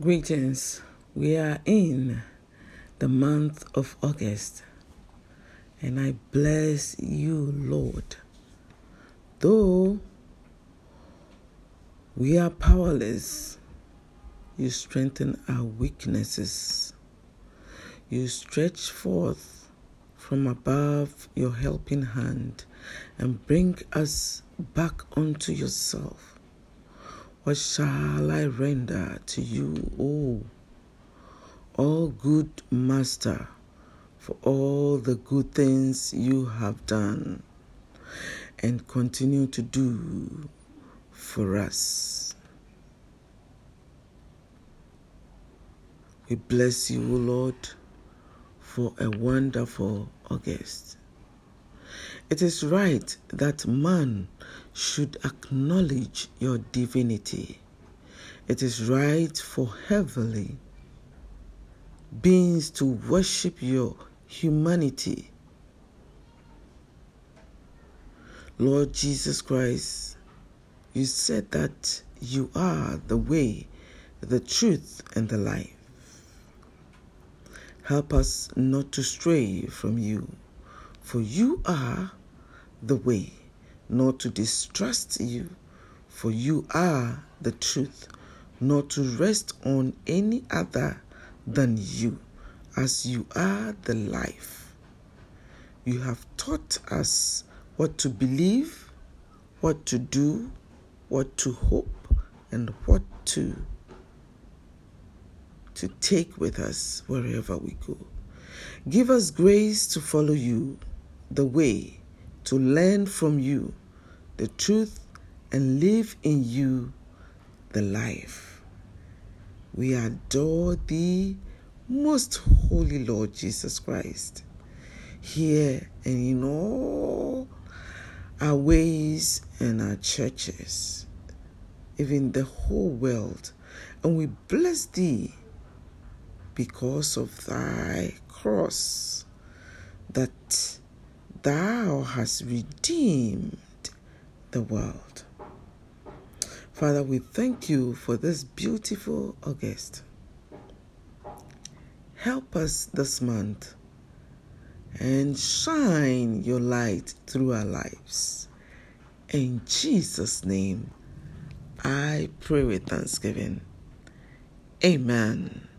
Greetings. We are in the month of August, and I bless you, Lord. Though we are powerless, you strengthen our weaknesses. You stretch forth from above your helping hand and bring us back unto yourself. What shall I render to you, O all good Master, for all the good things you have done and continue to do for us? We bless you, O Lord, for a wonderful August. It is right that man should acknowledge your divinity. It is right for heavenly beings to worship your humanity. Lord Jesus Christ, you said that you are the way, the truth, and the life. Help us not to stray from you, for you are the way, nor to distrust you, for you are the truth, nor to rest on any other than you, as you are the life. You have taught us what to believe, what to do, what to hope, and what to to take with us wherever we go. Give us grace to follow you the way to learn from you the truth and live in you the life. We adore thee, most holy Lord Jesus Christ, here and in all our ways and our churches, even the whole world. And we bless thee because of thy cross that thou hast redeemed the world. Father, we thank you for this beautiful August. Help us this month and shine your light through our lives. In Jesus' name, I pray with thanksgiving. Amen.